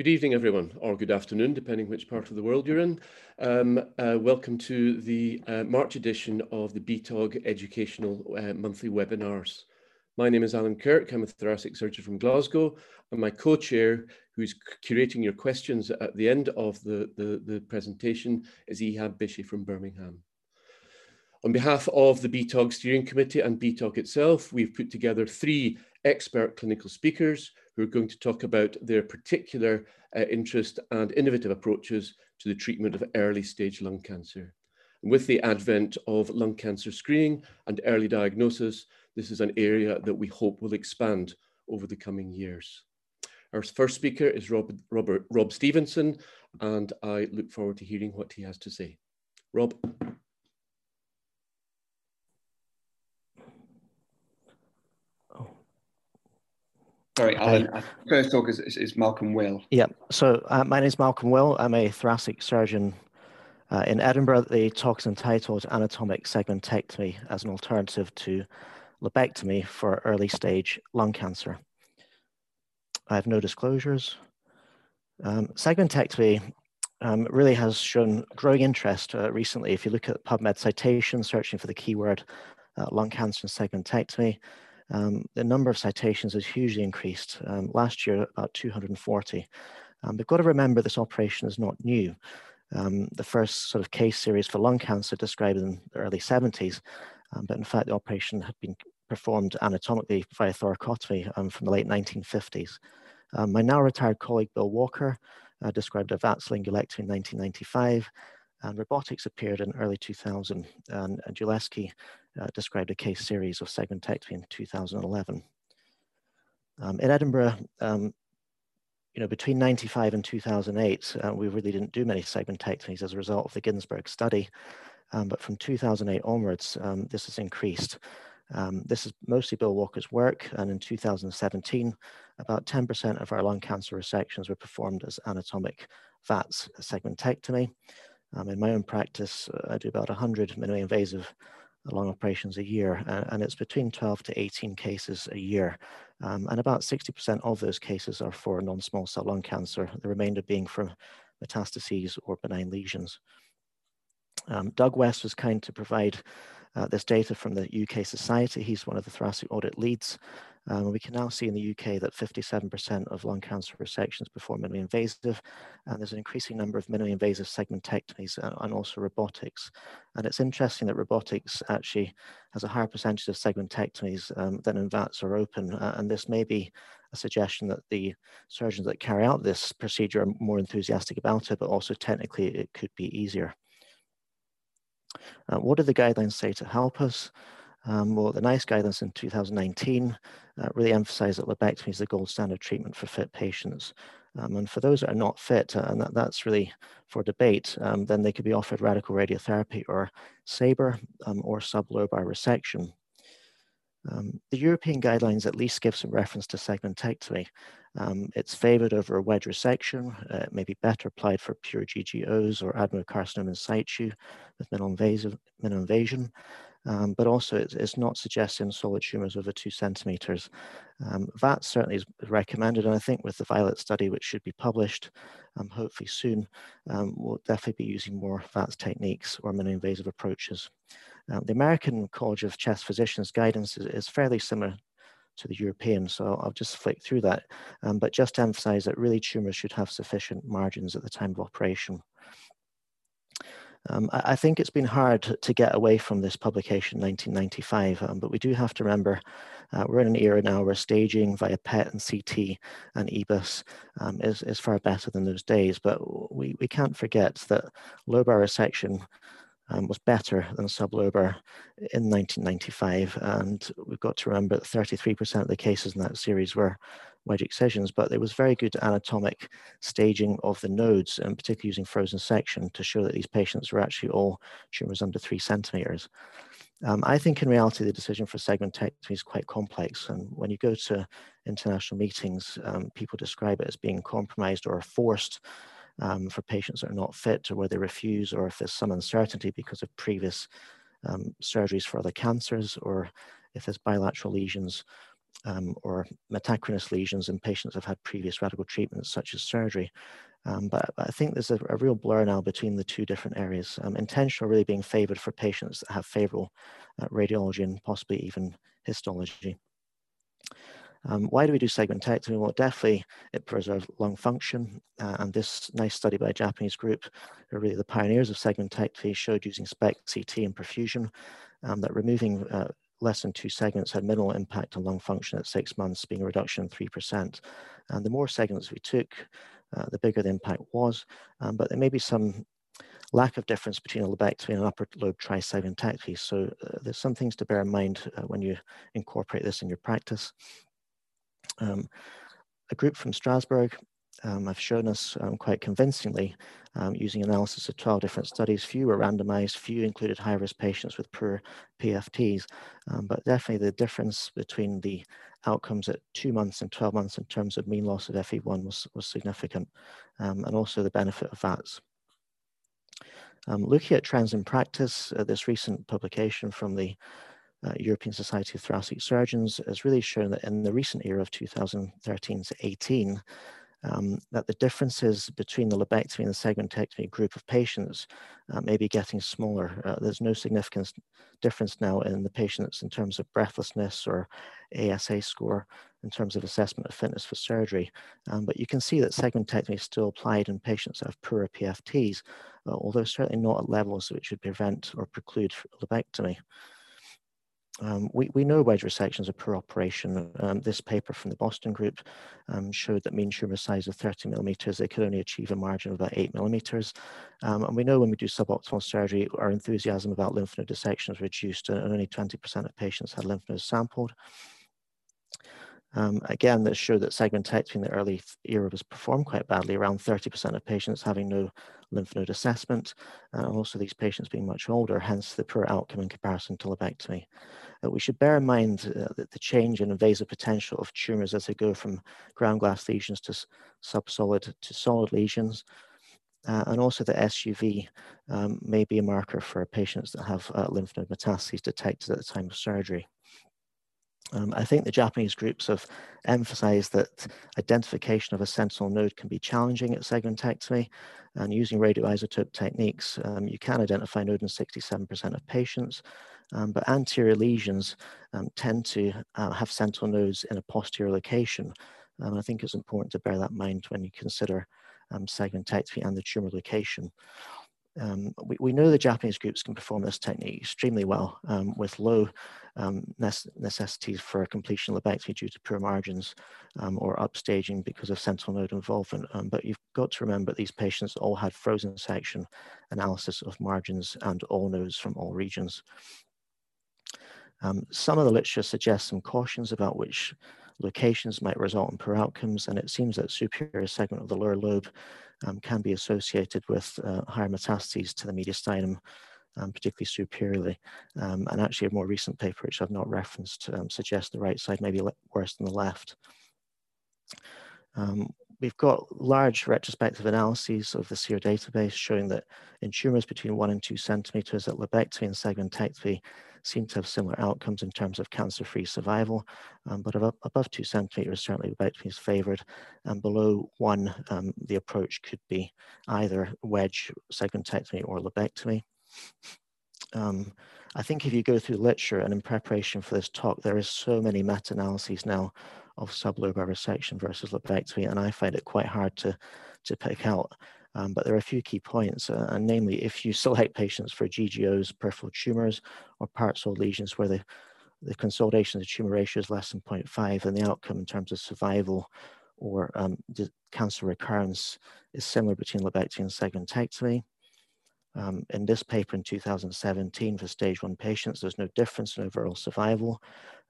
Good evening, everyone, or good afternoon, depending which part of the world you're in. Um, uh, welcome to the uh, March edition of the BTOG Educational uh, Monthly Webinars. My name is Alan Kirk. I'm a thoracic surgeon from Glasgow, and my co-chair, who's curating your questions at the end of the, the, the presentation, is Ehab Bishi from Birmingham. On behalf of the BTOG Steering Committee and BTOG itself, we've put together three expert clinical speakers who are going to talk about their particular uh, interest and innovative approaches to the treatment of early stage lung cancer. And with the advent of lung cancer screening and early diagnosis, this is an area that we hope will expand over the coming years. Our first speaker is Rob, Robert, Rob Stevenson, and I look forward to hearing what he has to say. Rob. Sorry, Alan. Uh, first talk is, is, Malcolm Will. Yeah, so uh, my name is Malcolm Will. I'm a thoracic surgeon uh, in Edinburgh. The talk's entitled Anatomic Segmentectomy as an Alternative to Lobectomy for Early Stage Lung Cancer. I have no disclosures. Um, segmentectomy um, really has shown growing interest uh, recently. If you look at PubMed citations, searching for the keyword uh, lung cancer and segmentectomy, um, the number of citations has hugely increased. Um, last year, about 240. Um, we've got to remember this operation is not new. Um, the first sort of case series for lung cancer described in the early 70s, um, but in fact the operation had been performed anatomically via thoracotomy um, from the late 1950s. my now retired colleague Bill Walker uh, described a VATS lingulectomy in 1995, and robotics appeared in early 2000, and, Dylewski uh, described a case series of segmentectomy in 2011. Um, in Edinburgh, um, you know, between 95 and 2008, uh, we really didn't do many segmentectomies as a result of the Ginsberg study. Um, but from 2008 onwards, um, this has increased. Um, this is mostly Bill Walker's work, and in 2017, about 10% of our lung cancer resections were performed as anatomic VATS segmentectomy. Um, in my own practice, uh, I do about 100 minimally invasive lung operations a year, uh, and it's between 12 to 18 cases a year. Um, and about 60% of those cases are for non-small cell lung cancer, the remainder being for metastases or benign lesions. Um, Doug West was kind to provide uh, this data from the UK Society. He's one of the thoracic audit leads. Um, we can now see in the UK that 57% of lung cancer resections perform minimally invasive, and there's an increasing number of minimally invasive segmentectomies and, and also robotics. And it's interesting that robotics actually has a higher percentage of segmentectomies um, than in VATS or open, uh, and this may be a suggestion that the surgeons that carry out this procedure are more enthusiastic about it, but also technically it could be easier. Uh, what do the guidelines say to help us? Um, well, the NICE guidance in 2019 uh, really emphasized that lobectomy is the gold standard treatment for fit patients. Um, and for those that are not fit, uh, and that, that's really for debate, um, then they could be offered radical radiotherapy or SABR um, or sublobar resection. Um, the European guidelines at least give some reference to segmentectomy. Um, it's favored over a wedge resection. Uh, it may be better applied for pure GGOs or adenocarcinoma in situ with minimal, invasive, minimal invasion um, but also it's, it's, not suggesting solid tumors over two centimeters. Um, that certainly is recommended, and I think with the Violet study, which should be published um, hopefully soon, um, we'll definitely be using more VATS techniques or minimally invasive approaches. Um, the American College of Chest Physicians guidance is, is, fairly similar to the European, so I'll just flick through that, um, but just to emphasize that really tumors should have sufficient margins at the time of operation. Um, I, I, think it's been hard to get away from this publication in 1995, um, but we do have to remember uh, we're in an era now where staging via PET and CT and EBUS um, is, is far better than those days. But we, we can't forget that lobar resection um, was better than sublobar in 1995. And we've got to remember that 33% of the cases in that series were wedge excisions, but there was very good anatomic staging of the nodes, and particularly using frozen section to show that these patients were actually all tumors under three centimeters. Um, I think in reality, the decision for segmentectomy is quite complex. And when you go to international meetings, um, people describe it as being compromised or forced um, for patients that are not fit or where they refuse or if there's some uncertainty because of previous um, surgeries for other cancers or if there's bilateral lesions um, or metachronous lesions in patients who've had previous radical treatments such as surgery. Um, but, but, I think there's a, a, real blur now between the two different areas. Um, intentional really being favored for patients that have favorable uh, radiology and possibly even histology. Um, why do we do segmentectomy? Well, definitely it preserves lung function. Uh, and this nice study by a Japanese group, who are really the pioneers of segmentectomy, showed using SPECT CT and perfusion um, that removing uh, less than two segments had minimal impact on lung function at six months, being a reduction of 3%. And the more segments we took, uh, the bigger the impact was. Um, but there may be some lack of difference between a lobectomy and an upper lobe trisegmentectomy. So uh, there's some things to bear in mind uh, when you incorporate this in your practice. Um, a group from Strasbourg um, have shown us um, quite convincingly um, using analysis of 12 different studies. Few were randomized, few included high-risk patients with poor PFTs, um, but definitely the difference between the outcomes at two months and 12 months in terms of mean loss of FEV1 was, was significant, um, and also the benefit of VATS. Um, looking at trends in practice, uh, this recent publication from the uh, European Society of Thoracic Surgeons has really shown that in the recent era of 2013 to 18, um, that the differences between the lobectomy and the segmentectomy group of patients uh, may be getting smaller. Uh, there's no significant difference now in the patients in terms of breathlessness or ASA score in terms of assessment of fitness for surgery. Um, but you can see that segmentectomy is still applied in patients that have poorer PFTs, uh, although certainly not at levels which would prevent or preclude lobectomy. Um, we, we know wedge resections are poor operation. Um, this paper from the Boston group um, showed that mean tumor size of 30 millimeters, they could only achieve a margin of about eight millimeters. Um, and we know when we do suboptimal surgery, our enthusiasm about lymph node dissection is reduced and only 20% of patients had lymph nodes sampled. Um, again, this showed that segmentectomy in the early era was performed quite badly, around 30% of patients having no lymph node assessment, and also these patients being much older, hence the poor outcome in comparison to lobectomy. We should bear in mind uh, that the change in invasive potential of tumors as they go from ground glass lesions to subsolid to solid lesions, uh, and also the SUV um, may be a marker for patients that have uh, lymph node metastases detected at the time of surgery. Um, I think the Japanese groups have emphasized that identification of a sentinel node can be challenging at segmentectomy, and using radioisotope techniques, um, you can identify node in 67% of patients, um, but anterior lesions um, tend to uh, have sentinel nodes in a posterior location. And I think it's important to bear that in mind when you consider um, segmentectomy and the tumor location. Um, we, we, know the Japanese groups can perform this technique extremely well um, with low um, necessities for completion lobectomy due to poor margins um, or upstaging because of sentinel node involvement. Um, but you've got to remember these patients all had frozen section analysis of margins and all nodes from all regions. Um, some of the literature suggests some cautions about which locations might result in poor outcomes, and it seems that superior segment of the lower lobe um, can be associated with uh, higher metastases to the mediastinum, um, particularly superiorly. Um, and actually a more recent paper, which I've not referenced, um, suggests the right side may be worse than the left. We've got large retrospective analyses of the SEER database showing that in tumors between one and two centimeters at lobectomy and segmentectomy seem to have similar outcomes in terms of cancer-free survival, um, but above, above, two centimeters, certainly lobectomy is favored, and below one, um, the approach could be either wedge segmentectomy or lobectomy. Um, I think if you go through literature and in preparation for this talk, there is so many meta-analyses now of sublobar resection versus lobectomy, and I find it quite hard to, to pick out. Um, but there are a few key points, uh, and namely, if you select patients for GGOs, peripheral tumors, or part-solid lesions where the, the consolidation of the tumor ratio is less than 0.5, and the outcome in terms of survival or um, cancer recurrence is similar between lobectomy and segmentectomy. Um, in this paper in 2017 for stage one patients, there's no difference in overall survival,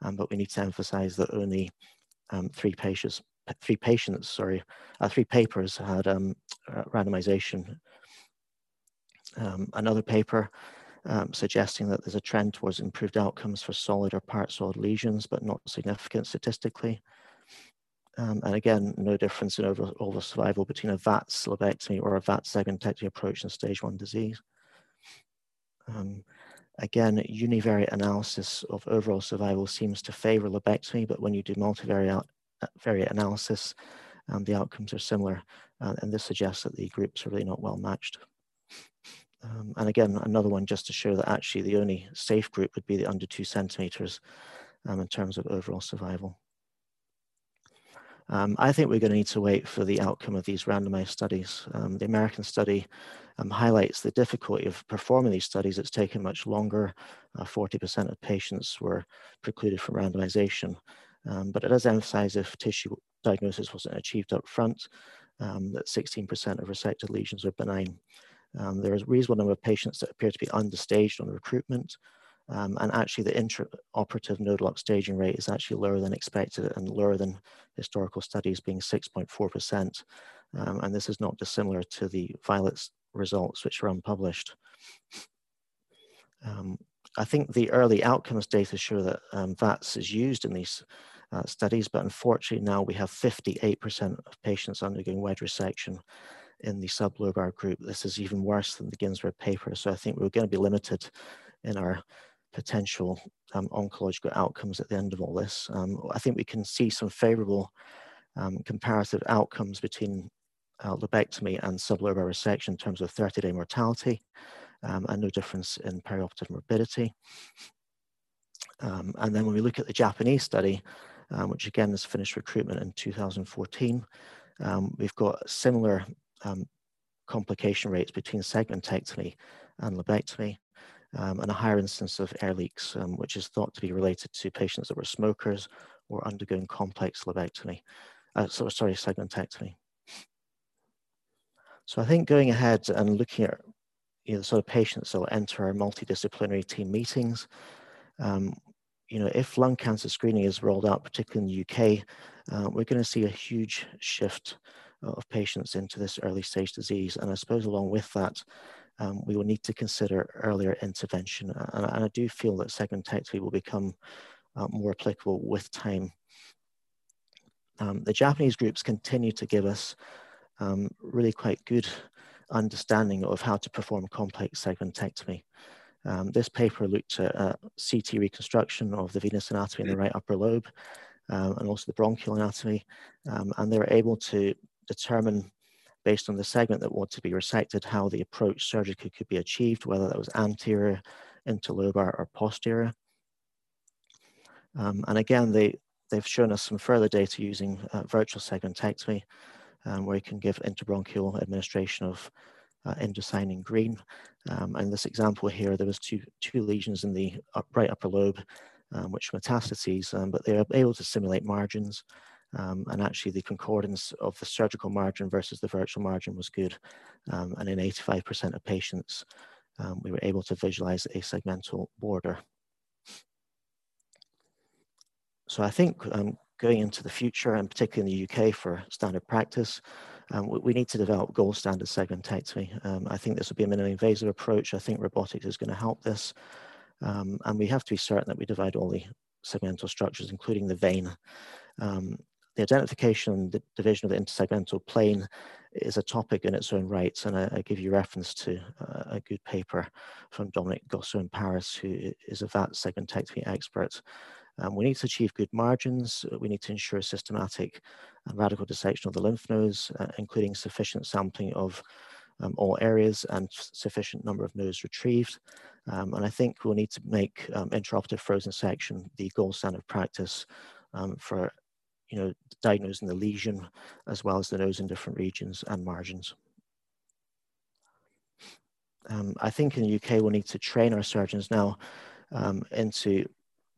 um, but we need to emphasize that only um, three patients, three patients, sorry, uh, three papers had um, uh, randomization. Um, another paper um, suggesting that there's a trend towards improved outcomes for solid or part solid lesions, but not significant statistically. Um, and again, no difference in overall survival between a VATS lobectomy or a VATS segmentectomy approach in stage one disease. Um, Again, univariate analysis of overall survival seems to favor lobectomy, but when you do multivariate analysis, um, the outcomes are similar. Uh, and this suggests that the groups are really not well matched. Um, and again, another one just to show that actually the only safe group would be the under two centimeters um, in terms of overall survival. Um, I think we're going to need to wait for the outcome of these randomized studies. Um, the American study um, highlights the difficulty of performing these studies. It's taken much longer. 40% uh, of patients were precluded from randomization. Um, but it does emphasize if tissue diagnosis wasn't achieved up front, um, that 16% of resected lesions are benign. Um, there is a reasonable number of patients that appear to be understaged on recruitment, um, and actually the intraoperative nodal upstaging rate is actually lower than expected and lower than historical studies being 6.4%. Um, and this is not dissimilar to the Violet results, which were unpublished. Um, I think the early outcomes data show that um, VATS is used in these uh, studies, but unfortunately now we have 58% of patients undergoing wedge resection in the sublobar group. This is even worse than the Ginsberg paper. So I think we're going to be limited in our potential um, oncological outcomes at the end of all this. Um, I think we can see some favorable um, comparative outcomes between uh, lobectomy and sublobar resection in terms of 30-day mortality um, and no difference in perioperative morbidity. Um, and then when we look at the Japanese study, which again has finished recruitment in 2014, we've got similar complication rates between segmentectomy and lobectomy um, and a higher instance of air leaks, um, which is thought to be related to patients that were smokers or undergoing complex lobectomy, uh, so, sorry, segmentectomy. So I think going ahead and looking at you know, the sort of patients that will enter our multidisciplinary team meetings, um, you know, if lung cancer screening is rolled out, particularly in the UK, uh, we're going to see a huge shift of patients into this early stage disease. And I suppose along with that, um, we will need to consider earlier intervention. And, and I do feel that segmentectomy will become uh, more applicable with time. Um, the Japanese groups continue to give us um, really quite good understanding of how to perform complex segmentectomy. Um, this paper looked at uh, CT reconstruction of the venous anatomy in the right upper lobe um, and also the bronchial anatomy. Um, and they were able to determine based on the segment that wanted to be resected, how the approach surgically could be achieved, whether that was anterior, interlobar, or posterior. Um, and again, they, they've shown us some further data using uh, virtual segmentectomy, um, where you can give interbronchial administration of uh, indocyanine green. Um, and this example here, there was two, two lesions in the up, right upper lobe, um, which metastases, um, but they were able to simulate margins. Um, and actually the concordance of the surgical margin versus the virtual margin was good. Um, and in 85% of patients, um, we were able to visualize a segmental border. So I think um, going into the future, and particularly in the UK for standard practice, um, we, we, need to develop gold standard segmentectomy. Um, I think this will be a minimally invasive approach. I think robotics is going to help this. and we have to be certain that we divide all the segmental structures, including the vein. Um, the identification and the division of the intersegmental plane is a topic in its own right, and I, I give you reference to uh, a good paper from Dominic Gossot in Paris, who is a VAT segmentectomy expert. Um, we need to achieve good margins. We need to ensure systematic and radical dissection of the lymph nodes, uh, including sufficient sampling of um, all areas and sufficient number of nodes retrieved. Um, and I think we'll need to make um, intraoperative frozen section the gold standard practice um, for you know, diagnosing the lesion as well as the nose in different regions and margins. Um, I think in the UK we'll need to train our surgeons now um, into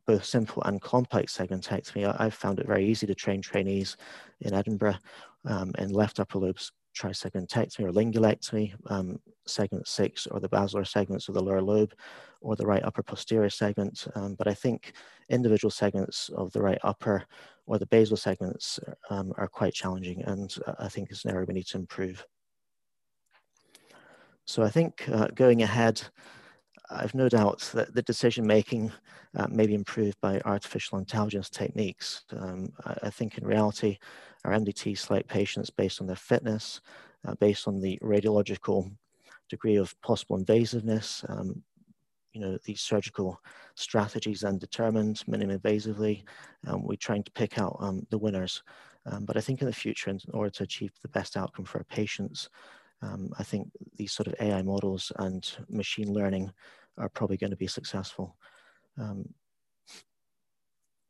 both simple and complex segmentectomy. I, have found it very easy to train trainees in Edinburgh um, in left upper lobes trisegmentectomy or lingulectomy, um, segment six, or the basilar segments of the lower lobe, or the right upper posterior segment. Um, but I think individual segments of the right upper or the basal segments um, are quite challenging, and I think it's an area we need to improve. So I think uh, going ahead, I've no doubt that the decision making uh, may be improved by artificial intelligence techniques. Um, I, I, think in reality, our MDT select patients based on their fitness, uh, based on the radiological degree of possible invasiveness, um, you know, these surgical strategies then determined minimally invasively. Um, we're trying to pick out um, the winners. Um, but I think in the future, in order to achieve the best outcome for our patients, um, I think these sort of AI models and machine learning are probably going to be successful. Um,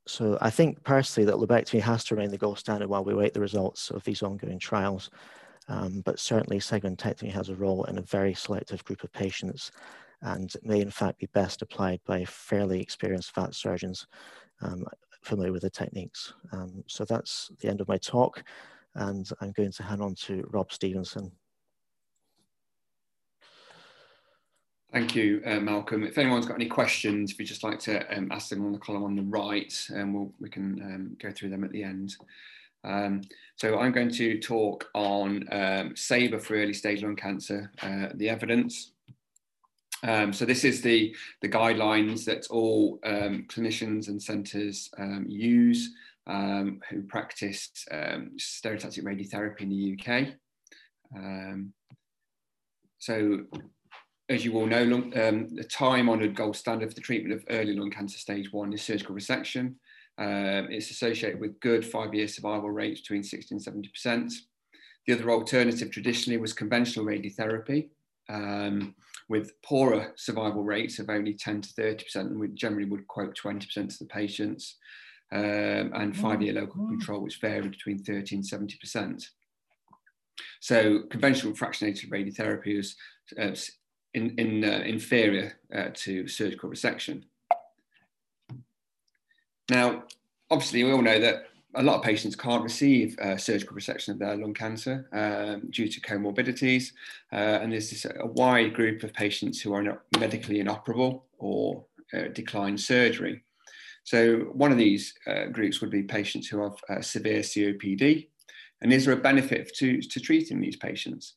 so I think personally that lobectomy has to remain the gold standard while we wait the results of these ongoing trials. Um, but certainly segmentectomy has a role in a very selective group of patients and may in fact be best applied by fairly experienced VAT surgeons um, familiar with the techniques. Um, so that's the end of my talk and I'm going to hand on to Rob Stevenson. Thank you, uh, Malcolm. If anyone's got any questions, if you'd just like to um, ask them on the column on the right, um, we'll, we can um, go through them at the end. Um, so I'm going to talk on um, SABR for early stage lung cancer, uh, the evidence. Um, so this is the, the guidelines that all clinicians and centres use who practice stereotactic radiotherapy in the UK. so as you all know, um, the time-honoured gold standard for the treatment of early lung cancer stage one is surgical resection. Um, it's associated with good five-year survival rates between 60 and 70%. The other alternative traditionally was conventional radiotherapy um, with poorer survival rates of only 10 to 30%, and we generally would quote 20% to the patients, um, and five-year local control, which varied between 30 and 70%. So conventional fractionated radiotherapy is uh, in, in, uh, inferior uh, to surgical resection. Now, obviously, we all know that a lot of patients can't receive uh, surgical resection of their lung cancer um, due to comorbidities, uh, and there's this, a wide group of patients who are medically inoperable or uh, decline surgery. So one of these uh, groups would be patients who have severe COPD, and is there a benefit to, to treating these patients?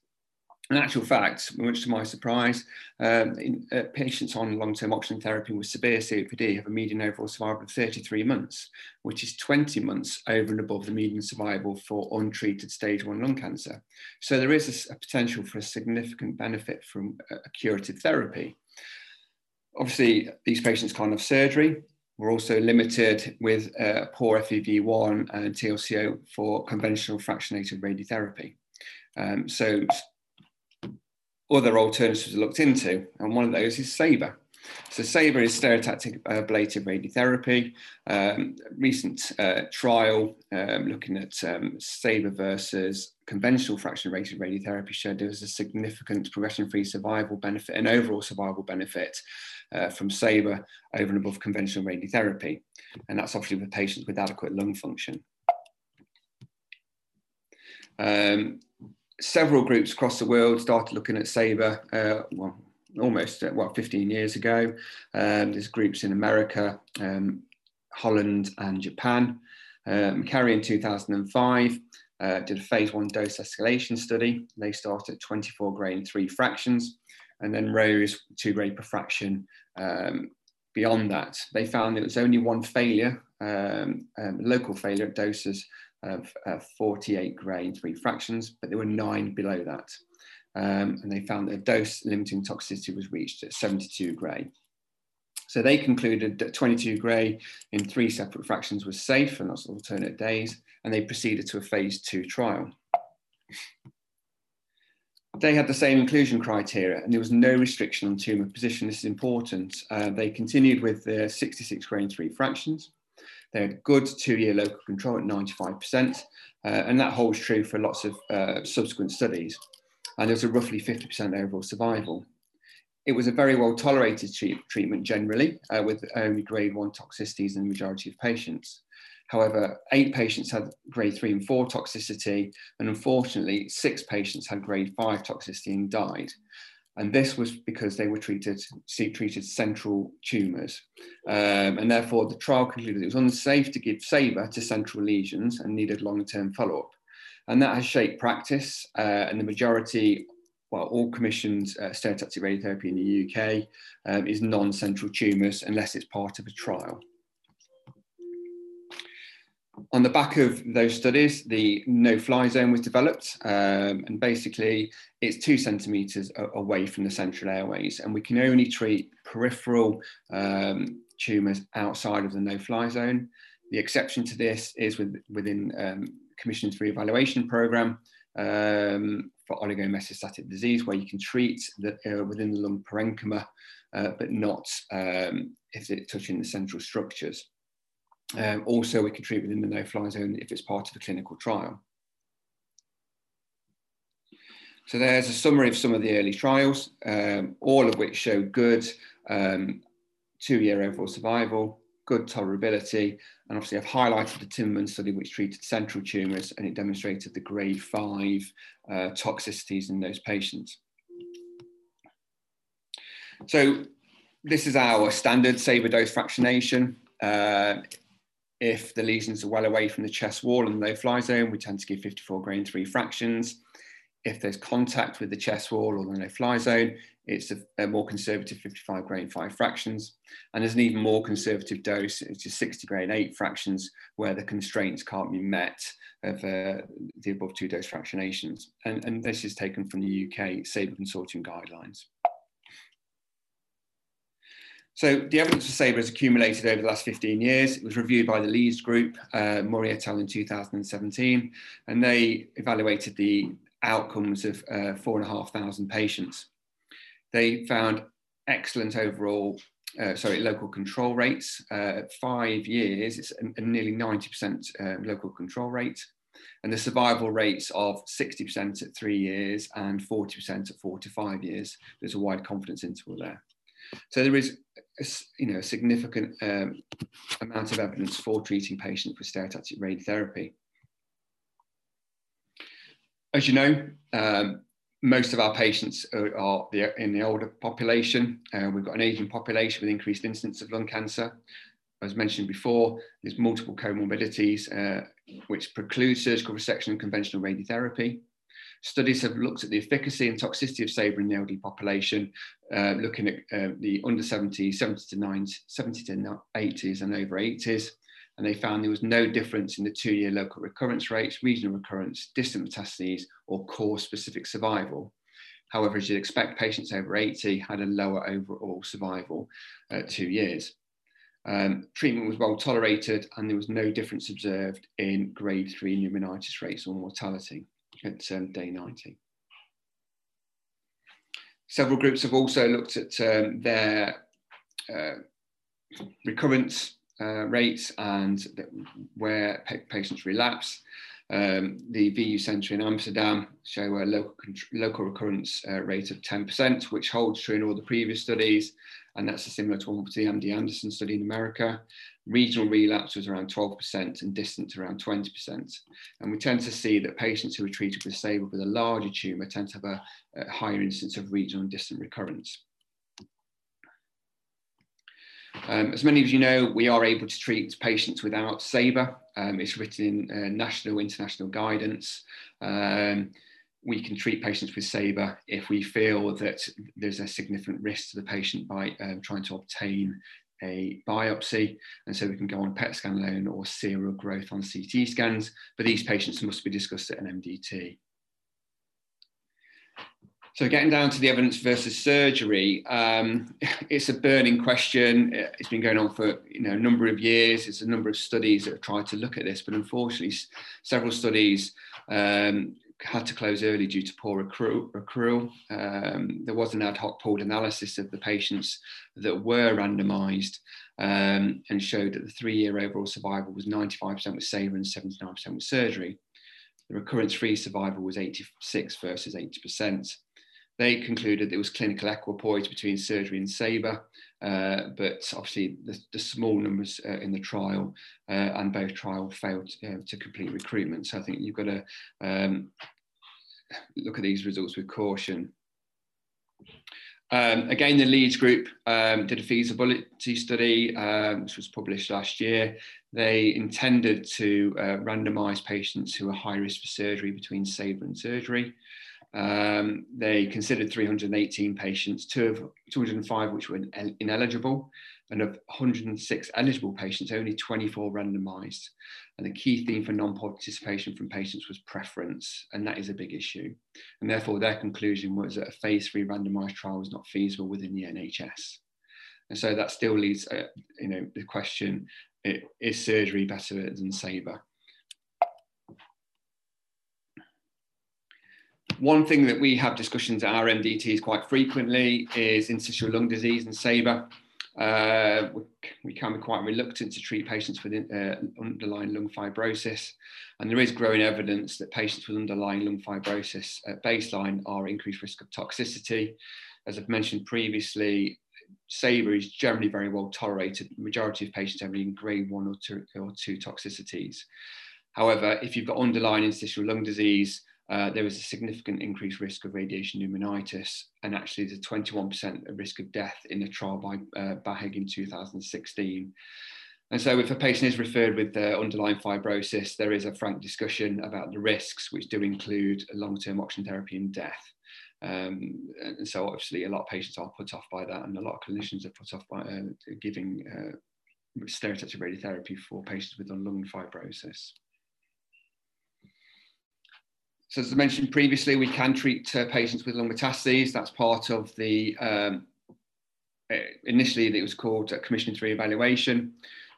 In actual fact, much to my surprise, um, in, uh, patients on long-term oxygen therapy with severe COPD have a median overall survival of 33 months, which is 20 months over and above the median survival for untreated stage one lung cancer. So there is a, a potential for a significant benefit from a, a curative therapy. Obviously, these patients can't have surgery. We're also limited with uh, poor FEV1 and TLCO for conventional fractionated radiotherapy. Um, so other alternatives are looked into, and one of those is SABR. So SABR is stereotactic ablative radiotherapy. Um, recent uh, trial um, looking at um, SABR versus conventional fractionated radiotherapy showed there was a significant progression-free survival benefit and overall survival benefit uh, from SABR over and above conventional radiotherapy. And that's obviously for patients with adequate lung function. Um, several groups across the world started looking at SABR, uh, well, almost, uh, well, 15 years ago. Um, there's groups in America, um, Holland and Japan. Um, Carey in 2005 uh, did a phase one dose escalation study. They started at 24 gray and three fractions, and then rose two gray per fraction um, beyond that. They found there was only one failure, um, um, local failure at doses of uh, 48 gray and three fractions, but there were nine below that. Um, and they found that a dose limiting toxicity was reached at 72 gray. So they concluded that 22 gray in three separate fractions was safe, and that's alternate days, and they proceeded to a phase two trial. They had the same inclusion criteria, and there was no restriction on tumour position. This is important. Uh, they continued with the 66 gray in three fractions. They had good two-year local control at 95%, uh, and that holds true for lots of uh, subsequent studies. And there was a roughly 50% overall survival. It was a very well tolerated treatment generally, uh, with only grade one toxicities in the majority of patients. However, eight patients had grade three and four toxicity, and unfortunately, six patients had grade five toxicity and died. And this was because they were treated, treated central tumours. Um, and therefore, the trial concluded it was unsafe to give SABR to central lesions and needed long term follow up. And that has shaped practice. Uh, and the majority, well, all commissioned uh, stereotactic radiotherapy in the UK um, is non central tumours unless it's part of a trial. On the back of those studies, the no-fly zone was developed, um, and basically it's two centimetres away from the central airways, and we can only treat peripheral um, tumours outside of the no-fly zone. The exception to this is with, within um, Commission's re-evaluation programme um, for oligometastatic disease, where you can treat the, uh, within the lung parenchyma, uh, but not um, if it's touching the central structures. Um, also, we can treat within the no-fly zone if it's part of a clinical trial. So there's a summary of some of the early trials, um, all of which show good um, two-year overall survival, good tolerability, and obviously I've highlighted the Timmerman study which treated central tumours and it demonstrated the grade five uh, toxicities in those patients. So this is our standard SABR dose fractionation. Uh, if the lesions are well away from the chest wall and the no-fly zone, we tend to give 54 grain three fractions. If there's contact with the chest wall or the no-fly zone, it's a, a, more conservative 55 grain five fractions. And there's an even more conservative dose, which is 60 grain eight fractions, where the constraints can't be met of uh, the above two dose fractionations. And, and this is taken from the UK SABR Consortium guidelines. So the evidence for SABR has accumulated over the last 15 years. It was reviewed by the Leeds group, uh, Murray et al. in 2017, and they evaluated the outcomes of uh, 4,500 patients. They found excellent overall, uh, sorry, local control rates. Uh, five years, it's a, a nearly 90% uh, local control rate. And the survival rates of 60% at three years and 40% at four to five years. There's a wide confidence interval there. So there is you know, a significant um, amount of evidence for treating patients with stereotactic radiotherapy. As you know, um, most of our patients are, are the, in the older population. Uh, we've got an aging population with increased incidence of lung cancer. As mentioned before, there's multiple comorbidities uh, which preclude surgical resection and conventional radiotherapy. Studies have looked at the efficacy and toxicity of SABR in the elderly population, uh, looking at uh, the under 70s, 70 to 90, 70 to 80s and over 80s. And they found there was no difference in the two-year local recurrence rates, regional recurrence, distant metastases, or core specific survival. However, as you'd expect, patients over 80 had a lower overall survival at two years. Um, treatment was well tolerated and there was no difference observed in grade three pneumonitis rates or mortality at um, day 90. Several groups have also looked at um, their uh, recurrence uh, rates and where patients relapse. Um, the VU Centre in Amsterdam show a local, local recurrence uh, rate of 10%, which holds true in all the previous studies. And that's similar to the MD Anderson study in America. Regional relapse was around 12% and distant around 20%. And we tend to see that patients who are treated with SABR with a larger tumour tend to have a, a higher instance of regional and distant recurrence. Um, as many of you know, we are able to treat patients without SABR. Um, it's written in uh, national, international guidance. Um, we can treat patients with SABR if we feel that there's a significant risk to the patient by um, trying to obtain a biopsy. And so we can go on PET scan alone or serial growth on CT scans, but these patients must be discussed at an MDT. So getting down to the evidence versus surgery, um, it's a burning question. It's been going on for you know a number of years. It's a number of studies that have tried to look at this, but unfortunately, several studies um, had to close early due to poor accrual. Um, there was an ad hoc pooled analysis of the patients that were randomised um, and showed that the three-year overall survival was 95% with SABR and 79% with surgery. The recurrence-free survival was 86 versus 80%. They concluded it was clinical equipoise between surgery and SABR, uh, but obviously the, the small numbers uh, in the trial uh, and both trials failed uh, to complete recruitment. So I think you've got to um, look at these results with caution. Um, again, the Leeds group um, did a feasibility study, um, which was published last year. They intended to uh, randomise patients who are high risk for surgery between SABR and surgery. Um, they considered 318 patients, two of 205 which were ineligible, and of 106 eligible patients, only 24 randomized. And the key theme for non-participation from patients was preference, and that is a big issue. And therefore, their conclusion was that a phase three randomized trial was not feasible within the NHS. And so that still leads, uh, you know, the question: Is surgery better than SABR? One thing that we have discussions at our MDTs quite frequently is interstitial lung disease and SABR. Uh, we, we, can be quite reluctant to treat patients with uh, underlying lung fibrosis, and there is growing evidence that patients with underlying lung fibrosis at baseline are increased risk of toxicity. As I've mentioned previously, SABR is generally very well tolerated. The majority of patients having grade one or two, or two toxicities. However, if you've got underlying interstitial lung disease, uh, there was a significant increased risk of radiation pneumonitis, and actually there's a 21% risk of death in a trial by uh, Baheg in 2016. And so if a patient is referred with uh, underlying fibrosis, there is a frank discussion about the risks, which do include long-term oxygen therapy and death. Um, and so obviously a lot of patients are put off by that and a lot of clinicians are put off by uh, giving uh, stereotactic radiotherapy for patients with lung fibrosis. So as I mentioned previously, we can treat uh, patients with lung metastases. That's part of the, um, uh, initially it was called uh, Commission through evaluation.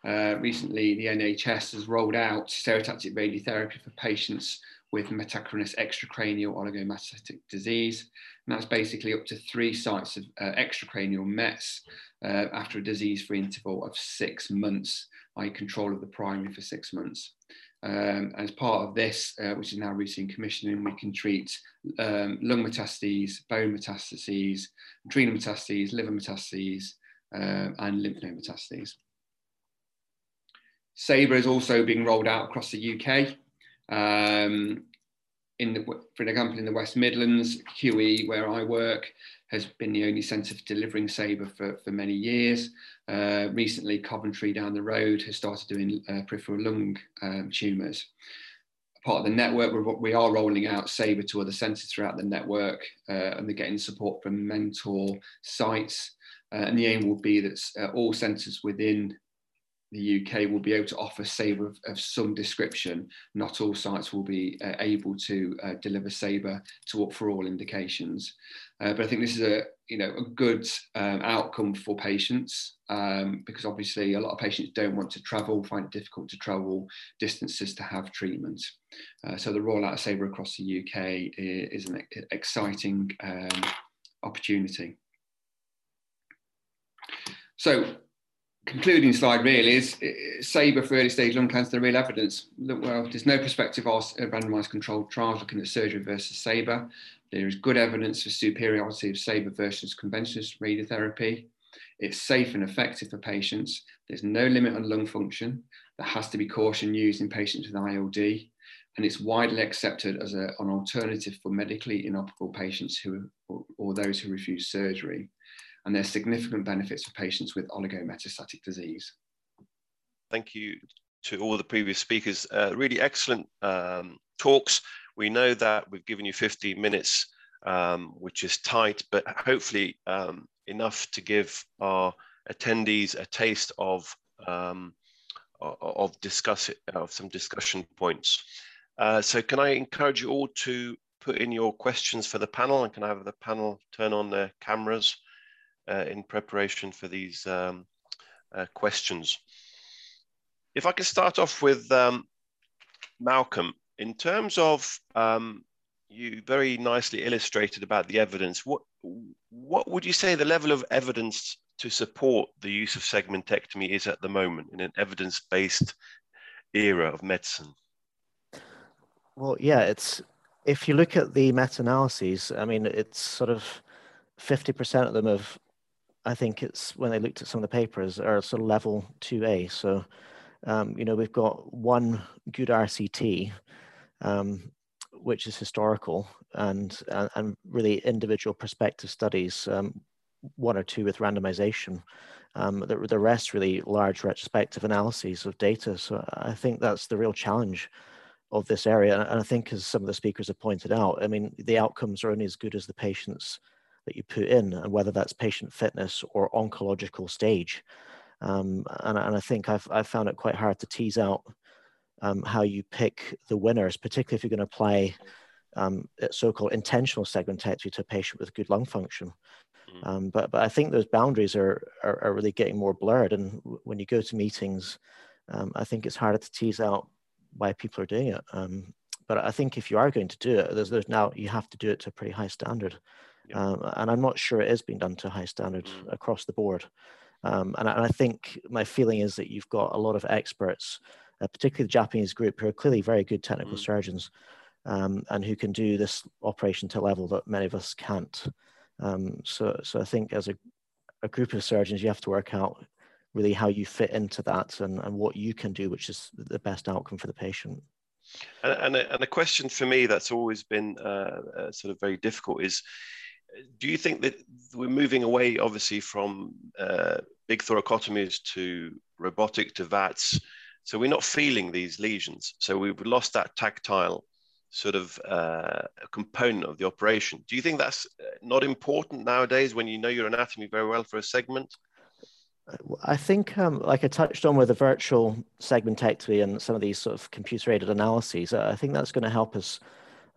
Uh, recently, the NHS has rolled out stereotactic radiotherapy for patients with metachronous extracranial oligometastatic disease. And that's basically up to three sites of uh, extracranial METs uh, after a disease-free interval of six months, i.e. control of the primary for six months. Um, as part of this, uh, which is now routine commissioning, we can treat um, lung metastases, bone metastases, adrenal metastases, liver metastases, uh, and lymph node metastases. SABR is also being rolled out across the UK. Um, in the, for example, in the West Midlands, QE, where I work, has been the only centre for delivering SABR for, for many years. Uh, recently, Coventry down the road has started doing uh, peripheral lung um, tumours. Part of the network, we're, we are rolling out SABR to other centres throughout the network, uh, and they're getting support from mentor sites. Uh, and the aim will be that uh, all centres within the UK will be able to offer SABR of, of some description. Not all sites will be uh, able to uh, deliver SABR to up for all indications. Uh, but I think this is a you know a good um, outcome for patients um, because obviously a lot of patients don't want to travel, find it difficult to travel distances to have treatment. Uh, so the rollout of SABR across the UK is, is an exciting um, opportunity. So concluding slide really is uh, SABR for early stage lung cancer, the real evidence. That, Well, there's no prospective randomized controlled trials looking at surgery versus SABR. There is good evidence for superiority of SABR versus conventional radiotherapy. It's safe and effective for patients. There's no limit on lung function. There has to be caution used in patients with ILD. And it's widely accepted as a, an alternative for medically inoperable patients who, or, or those who refuse surgery and there's significant benefits for patients with oligometastatic disease. Thank you to all the previous speakers. Uh, really excellent um, talks. We know that we've given you 15 minutes, um, which is tight, but hopefully um, enough to give our attendees a taste of um, of discuss of some discussion points. Uh, so can I encourage you all to put in your questions for the panel and can I have the panel turn on their cameras? Uh, in preparation for these um, uh, questions. If I could start off with um, Malcolm, in terms of um, you very nicely illustrated about the evidence. What what would you say the level of evidence to support the use of segmentectomy is at the moment in an evidence-based era of medicine? Well, yeah, it's if you look at the meta-analyses, I mean, it's sort of 50% of them have I think it's when they looked at some of the papers are sort of level 2A. So, um, you know, we've got one good RCT, um, which is historical and, and, really individual prospective studies, um, one or two with randomization. Um, the, the rest really large retrospective analyses of data. So I think that's the real challenge of this area. And I think, as some of the speakers have pointed out, I mean, the outcomes are only as good as the patients that you put in, and whether that's patient fitness or oncological stage. Um, and, and, I think I've, I've found it quite hard to tease out um, how you pick the winners, particularly if you're going to apply um, so-called intentional segmentectomy to a patient with good lung function. Mm. Um, but but I think those boundaries are, are, are really getting more blurred, and when you go to meetings, um, I think it's harder to tease out why people are doing it. Um, but I think if you are going to do it, there's, there's now you have to do it to a pretty high standard, yeah. um, and I'm not sure it is being done to a high standard mm. across the board. Um, and, and, I think my feeling is that you've got a lot of experts, uh, particularly the Japanese group, who are clearly very good technical mm. surgeons, um, and who can do this operation to a level that many of us can't. Um, so, so I think as a, a group of surgeons, you have to work out really how you fit into that and, and what you can do, which is the best outcome for the patient. And, and, a, and a question for me that's always been uh, uh, sort of very difficult is, do you think that we're moving away, obviously, from uh, big thoracotomies to robotic to VATS? So we're not feeling these lesions. So we've lost that tactile sort of uh, component of the operation. Do you think that's uh, not important nowadays when you know your anatomy very well for a segment? I think, um, like I touched on with the virtual segmentectomy and some of these sort of computer-aided analyses, I think that's going to help us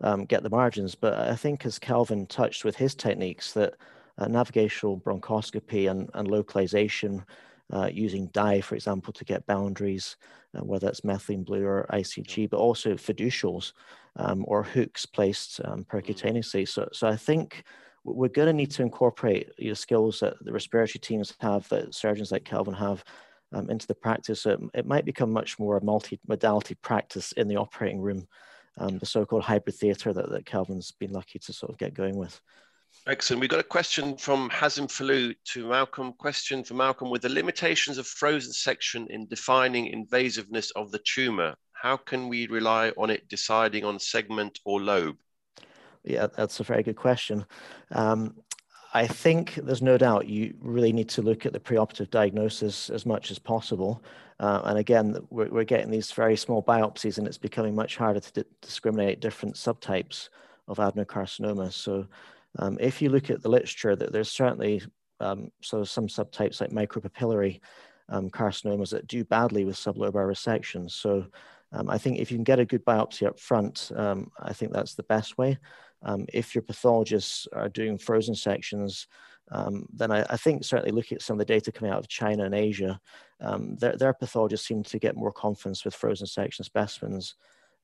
um, get the margins. But I think, as Kelvin touched with his techniques, that uh, navigational bronchoscopy and, and localization uh, using dye, for example, to get boundaries, uh, whether it's methylene blue or ICG, but also fiducials um, or hooks placed um, percutaneously. So, so I think we're going to need to incorporate your skills that the respiratory teams have, that surgeons like Kelvin have, um, into the practice. It, it, might become much more a multi-modality practice in the operating room, um, the so-called hybrid theatre that, that Kelvin's been lucky to sort of get going with. Excellent. We've got a question from Hazim Falou to Malcolm. Question for Malcolm: With the limitations of frozen section in defining invasiveness of the tumor, how can we rely on it deciding on segment or lobe? Yeah, that's a very good question. Um, I think there's no doubt you really need to look at the preoperative diagnosis as much as possible. Uh, and again, we're, we're, getting these very small biopsies, and it's becoming much harder to discriminate different subtypes of adenocarcinoma. So, um, if you look at the literature, that there's certainly um, so some subtypes like micropapillary um, carcinomas that do badly with sublobar resection. So, um, I think if you can get a good biopsy up front, um, I think that's the best way. Um, if your pathologists are doing frozen sections, um, then I, I, think certainly looking at some of the data coming out of China and Asia, um, their, their, pathologists seem to get more confidence with frozen section specimens.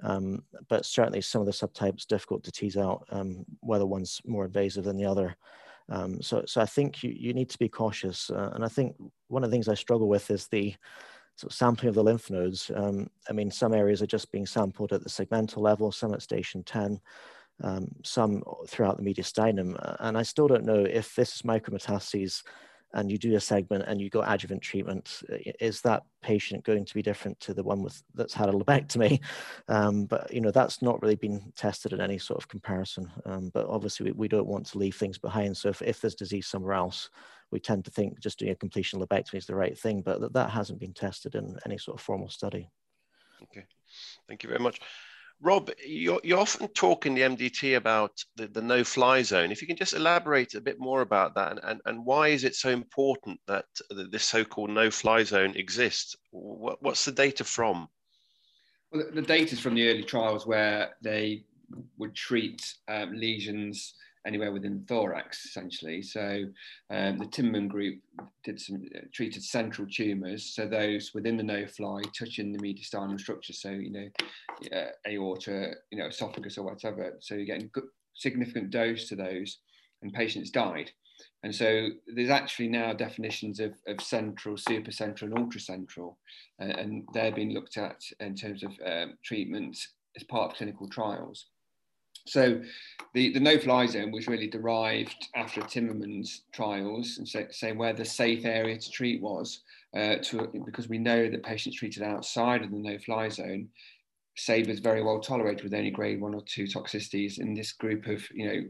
Um, but certainly some of the subtypes difficult to tease out um, whether one's more invasive than the other. Um, so, so I think you, you need to be cautious. Uh, and I think one of the things I struggle with is the sort of sampling of the lymph nodes. I mean, some areas are just being sampled at the segmental level, some at station 10 um, some throughout the mediastinum. Uh, and I still don't know if this is micrometastases and you do a segment and you got adjuvant treatment, is that patient going to be different to the one with that's had a lobectomy? Um, but you know that's not really been tested in any sort of comparison. Um, but obviously we, we, don't want to leave things behind. So if, if there's disease somewhere else, we tend to think just doing a completion lobectomy is the right thing, but that, that hasn't been tested in any sort of formal study. Okay, thank you very much. Rob, you you often talk in the MDT about the, the no-fly zone. If you can just elaborate a bit more about that and, and, and why is it so important that this so-called no-fly zone exists? What, what's the data from? Well, the, the data is from the early trials where they would treat um, lesions anywhere within the thorax, essentially. So um, the Timmerman group did some uh, treated central tumours, so those within the no-fly touching the mediastinal structure, so you know uh, aorta, you know esophagus or whatever. So you're getting good, significant dose to those, and patients died. And so there's actually now definitions of, of central, supercentral, and ultracentral, uh, and they're being looked at in terms of um, treatment as part of clinical trials. So the, the no-fly zone was really derived after Timmerman's trials and say, saying where the safe area to treat was, uh, to, because we know that patients treated outside of the no-fly zone, SABR was very well tolerated with only grade one or two toxicities in this group of you know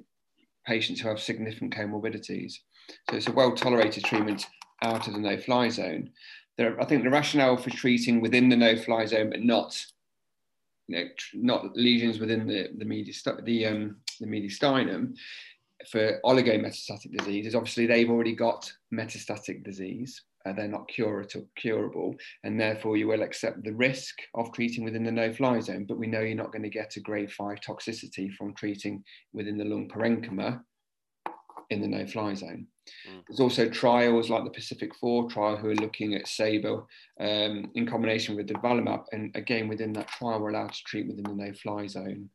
patients who have significant comorbidities. So it's a well tolerated treatment out of the no-fly zone. There, I think the rationale for treating within the no-fly zone but not you know, not lesions within the the mediast- the um, the mediastinum for oligometastatic disease is obviously they've already got metastatic disease. Uh, they're not curable, and therefore you will accept the risk of treating within the no-fly zone. But we know you're not going to get a grade five toxicity from treating within the lung parenchyma in the no-fly zone. Mm. There's also trials like the Pacific Four trial who are looking at SABR um, in combination with durvalumab, and again within that trial we're allowed to treat within the no-fly zone.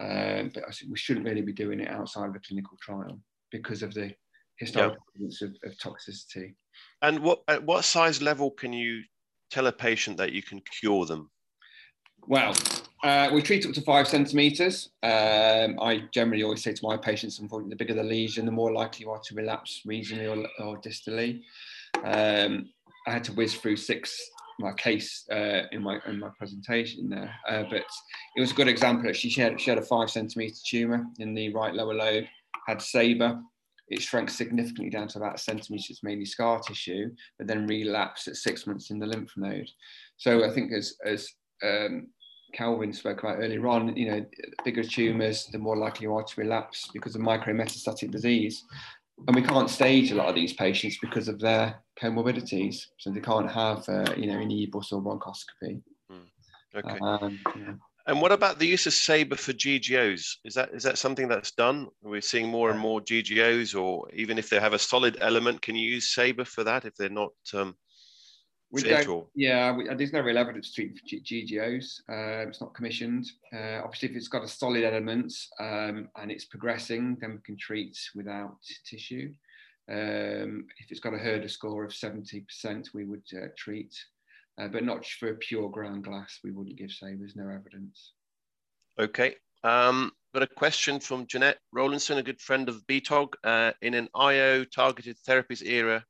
Um, but we shouldn't really be doing it outside of a clinical trial because of the historical evidence of, of, toxicity. And what at what size level can you tell a patient that you can cure them? Well, uh, we treat up to five centimeters. Um, I generally always say to my patients, unfortunately, the bigger the lesion, the more likely you are to relapse regionally or, or distally. Um, I had to whiz through six my case uh, in my in my presentation there, uh, but it was a good example. She had she had a five centimeter tumor in the right lower lobe, had SABR. It shrank significantly down to about a centimeter. It's mainly scar tissue, but then relapsed at six months in the lymph node. So I think as as um, Kelvin spoke about earlier on, you know, bigger tumours, the more likely you are to relapse because of micrometastatic disease. And we can't stage a lot of these patients because of their comorbidities, so they can't have, uh, you know, any EBUS or bronchoscopy. Mm. Okay. Um, yeah. And what about the use of SABR for GGOs? Is that is that something that's done? We're seeing more and more GGOs, or even if they have a solid element, can you use SABR for that if they're not um, we don't, yeah, we, there's no real evidence to treat GGOs. Uh, it's not commissioned. Uh, obviously, if it's got a solid element um, and it's progressing, then we can treat without tissue. Um, if it's got a Herder score of 70%, we would uh, treat, uh, but not for pure ground glass. We wouldn't give say there's no evidence. Okay. Um, got a question from Janette Rawlinson, a good friend of BTOG. Uh, in an IO targeted therapies era,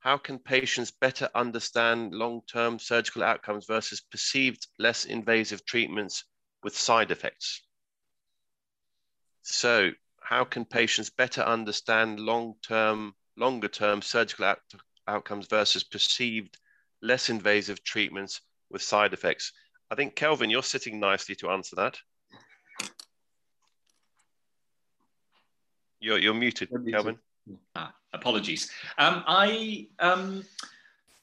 how can patients better understand long-term surgical outcomes versus perceived less invasive treatments with side effects? So how can patients better understand long-term, longer-term surgical out outcomes versus perceived less invasive treatments with side effects? I think, Kelvin, you're sitting nicely to answer that. You're, you're muted, Kelvin. Ah, apologies. Um, I um,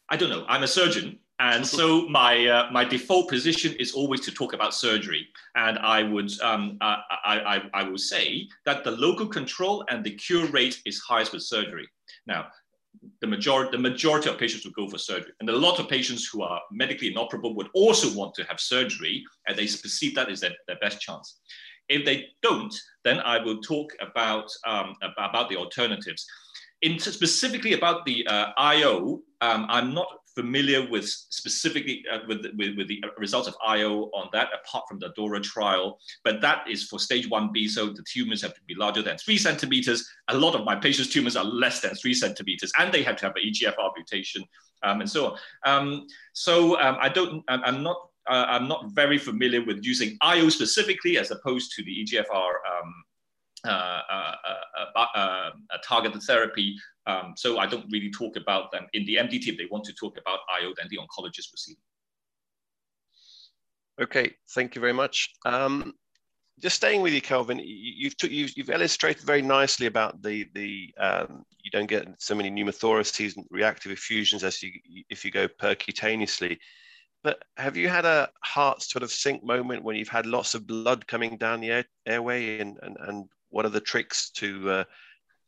I don't know. I'm a surgeon, and so my uh, my default position is always to talk about surgery. And I would um, I, I, I will say that the local control and the cure rate is highest with surgery. Now, the majority the majority of patients would go for surgery, and a lot of patients who are medically inoperable would also want to have surgery, and they perceive that is their, their best chance. If they don't, then I will talk about, um, about the alternatives. In specifically about the uh, IO, um, I'm not familiar with specifically uh, with, with, with, the results of IO on that, apart from the ADAURA trial, but that is for stage 1B, so the tumors have to be larger than three centimeters. A lot of my patients' tumors are less than three centimeters, and they have to have an EGFR mutation um, and so on. Um, so um, I don't, I'm not uh, I'm not very familiar with using IO specifically as opposed to the EGFR um, uh, uh, uh, uh targeted therapy. Um, so I don't really talk about them in the MDT. If they want to talk about IO, then the oncologist will see. Okay, thank you very much. Um, just staying with you, Kelvin, you've, you've, you've, illustrated very nicely about the, the um, you don't get so many pneumothoraces and reactive effusions as you, if you go percutaneously. But have you had a heart sort of sink moment when you've had lots of blood coming down the air, airway, and, and and what are the tricks to? Uh,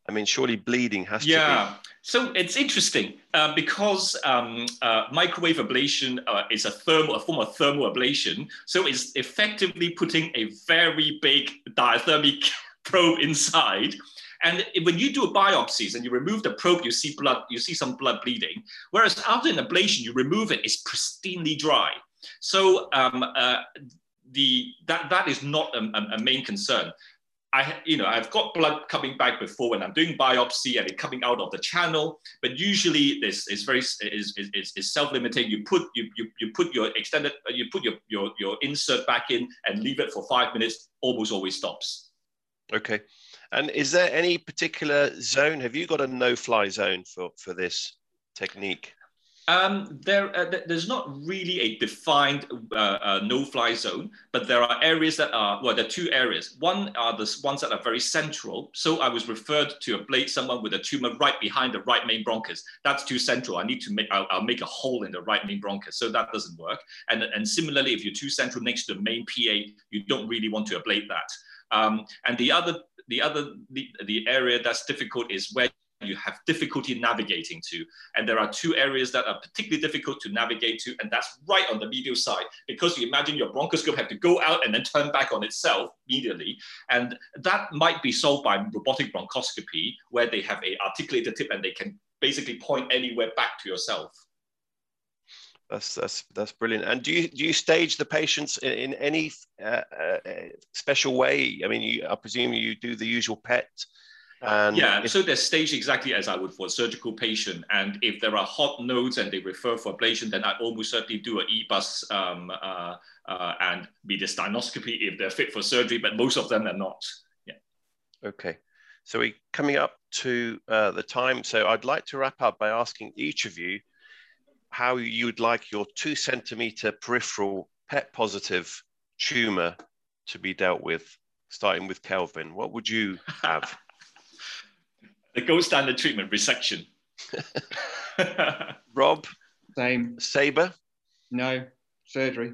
I mean, surely bleeding has yeah. to. Yeah. So it's interesting uh, because um, uh, microwave ablation uh, is a thermal, a form of thermal ablation. So it's effectively putting a very big diathermic probe inside and when you do biopsies and you remove the probe, you see blood, you see some blood bleeding. Whereas after an ablation, you remove it, it's pristinely dry. So um, uh, the that that is not a, a, main concern. I, you know, I've got blood coming back before when I'm doing biopsy and it coming out of the channel, but usually this is very is, is, is self-limiting. You put you, you you put your extended you put your, your your insert back in and leave it for five minutes. Almost always stops. Okay. And is there any particular zone? Have you got a no-fly zone for for this technique? Um, there, uh, there's not really a defined uh, uh, no-fly zone, but there are areas that are, well, there are two areas. One are the ones that are very central. So I was referred to ablate someone with a tumor right behind the right main bronchus. That's too central. I need to make, I'll, I'll make a hole in the right main bronchus. So that doesn't work. And, and similarly, if you're too central next to the main PA, you don't really want to ablate that. Um, and the other, the other, the, the area that's difficult is where you have difficulty navigating to. And there are two areas that are particularly difficult to navigate to, and that's right on the medial side, because you imagine your bronchoscope have to go out and then turn back on itself immediately. And that might be solved by robotic bronchoscopy, where they have a articulated tip and they can basically point anywhere back to yourself. That's that's that's brilliant. And do you do you stage the patients in, in any uh, uh, special way? I mean, you, I presume you do the usual PET and yeah, if, so they're staged exactly as I would for a surgical patient. And if there are hot nodes and they refer for ablation, then I almost certainly do a EBUS um, uh, uh, and mediastinoscopy if they're fit for surgery, but most of them are not. Yeah. Okay. So we're coming up to uh, the time. So I'd like to wrap up by asking each of you how you would like your two centimeter peripheral PET positive tumor to be dealt with, starting with Kelvin. What would you have? the gold standard treatment, resection. Rob? Same. SABR? No, surgery.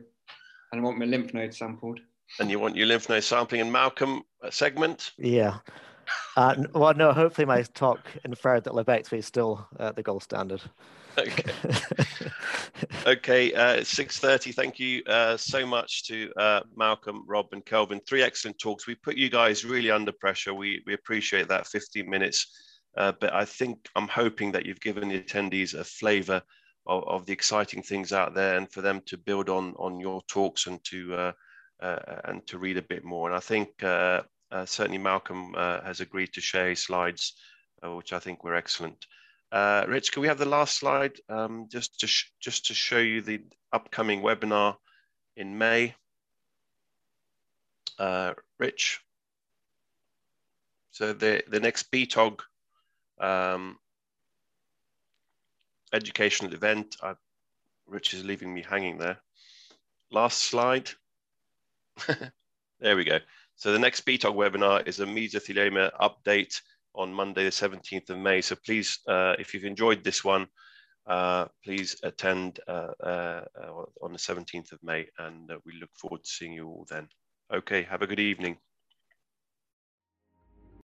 And I want my lymph node sampled. And you want your lymph node sampling and Malcolm segment? Yeah. Uh, well, no, hopefully my talk inferred that lobectomy is still uh, the gold standard. Okay. okay, uh, 6.30. Thank you uh, so much to uh, Malcolm, Rob and Kelvin. Three excellent talks. We put you guys really under pressure. We, we appreciate that 15 minutes uh, but I think I'm hoping that you've given the attendees a flavour of, of, the exciting things out there, and for them to build on on your talks and to uh, uh, and to read a bit more. And I think certainly Malcolm uh, has agreed to share his slides, which I think were excellent. Rich, can we have the last slide um, just to just to show you the upcoming webinar in May? Rich. So the the next BTOG um, educational event. I, Rich is leaving me hanging there. Last slide. there we go. So the next BTOG webinar is a mesothelioma update on Monday, the 17th of May. So please, uh, if you've enjoyed this one, uh, please attend uh, uh on the 17th of May, and uh, we look forward to seeing you all then. Okay, have a good evening.